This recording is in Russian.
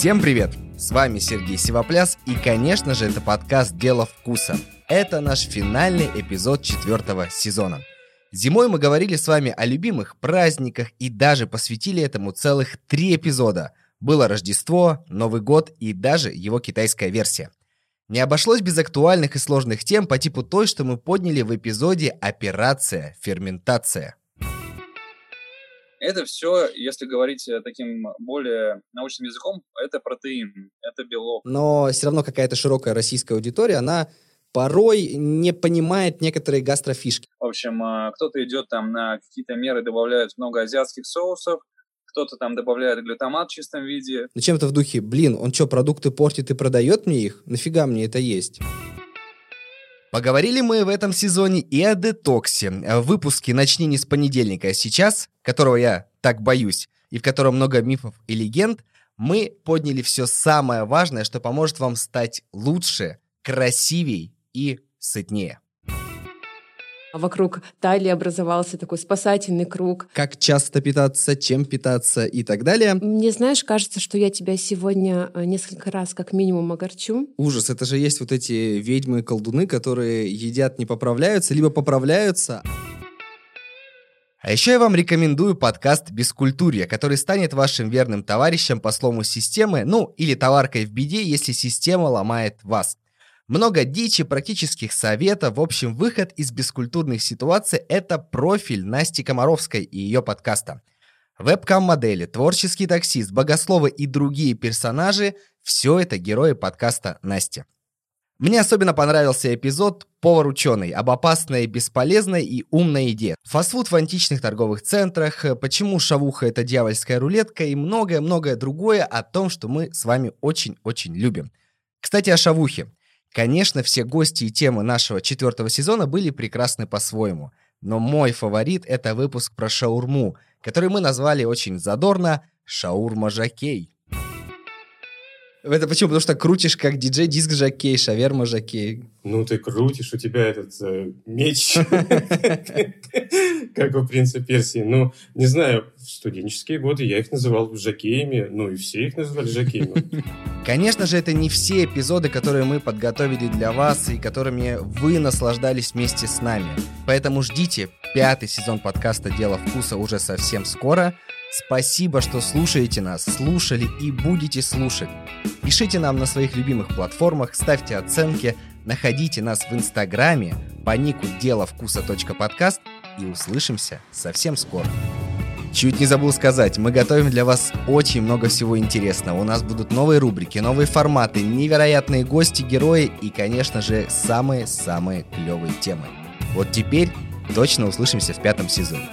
Всем привет! С вами Сергей Сивопляс и, конечно же, это подкаст «Дело вкуса». Это наш финальный эпизод четвертого сезона. Зимой мы говорили с вами о любимых праздниках и даже посвятили этому целых три эпизода. Было Рождество, Новый год и даже его китайская версия. Не обошлось без актуальных и сложных тем по типу той, что мы подняли в эпизоде «Операция ферментация». Это все, если говорить э, таким более научным языком, это протеин, это белок. Но все равно какая-то широкая российская аудитория, она порой не понимает некоторые гастрофишки. В общем, э, кто-то идет там на какие-то меры, добавляет много азиатских соусов, кто-то там добавляет глютамат в чистом виде. Ну чем-то в духе, блин, он что, продукты портит и продает мне их? Нафига мне это есть? Поговорили мы в этом сезоне и о детоксе. В выпуске «Начни не с понедельника, а сейчас», которого я так боюсь, и в котором много мифов и легенд, мы подняли все самое важное, что поможет вам стать лучше, красивей и сытнее. Вокруг талии образовался такой спасательный круг. Как часто питаться, чем питаться и так далее. Мне, знаешь, кажется, что я тебя сегодня э, несколько раз как минимум огорчу. Ужас, это же есть вот эти ведьмы-колдуны, которые едят, не поправляются, либо поправляются. А еще я вам рекомендую подкаст «Бескультурье», который станет вашим верным товарищем по слому системы, ну или товаркой в беде, если система ломает вас. Много дичи, практических советов. В общем, выход из бескультурных ситуаций – это профиль Насти Комаровской и ее подкаста. Вебкам-модели, творческий таксист, богословы и другие персонажи – все это герои подкаста Насти. Мне особенно понравился эпизод «Повар-ученый» об опасной, бесполезной и умной еде. Фастфуд в античных торговых центрах, почему шавуха – это дьявольская рулетка и многое-многое другое о том, что мы с вами очень-очень любим. Кстати, о шавухе. Конечно, все гости и темы нашего четвертого сезона были прекрасны по-своему. Но мой фаворит – это выпуск про шаурму, который мы назвали очень задорно «Шаурма-жакей». Это почему? Потому что крутишь как диджей диск жакей, шаверма жакей. Ну, ты крутишь, у тебя этот э, меч, как у принца Персии. Ну, не знаю, в студенческие годы я их называл жакеями, ну и все их называли жакеями. Конечно же, это не все эпизоды, которые мы подготовили для вас и которыми вы наслаждались вместе с нами. Поэтому ждите пятый сезон подкаста «Дело вкуса» уже совсем скоро – Спасибо, что слушаете нас, слушали и будете слушать. Пишите нам на своих любимых платформах, ставьте оценки, находите нас в Инстаграме по нику дело вкуса подкаст и услышимся совсем скоро. Чуть не забыл сказать, мы готовим для вас очень много всего интересного. У нас будут новые рубрики, новые форматы, невероятные гости, герои и, конечно же, самые-самые клевые темы. Вот теперь точно услышимся в пятом сезоне.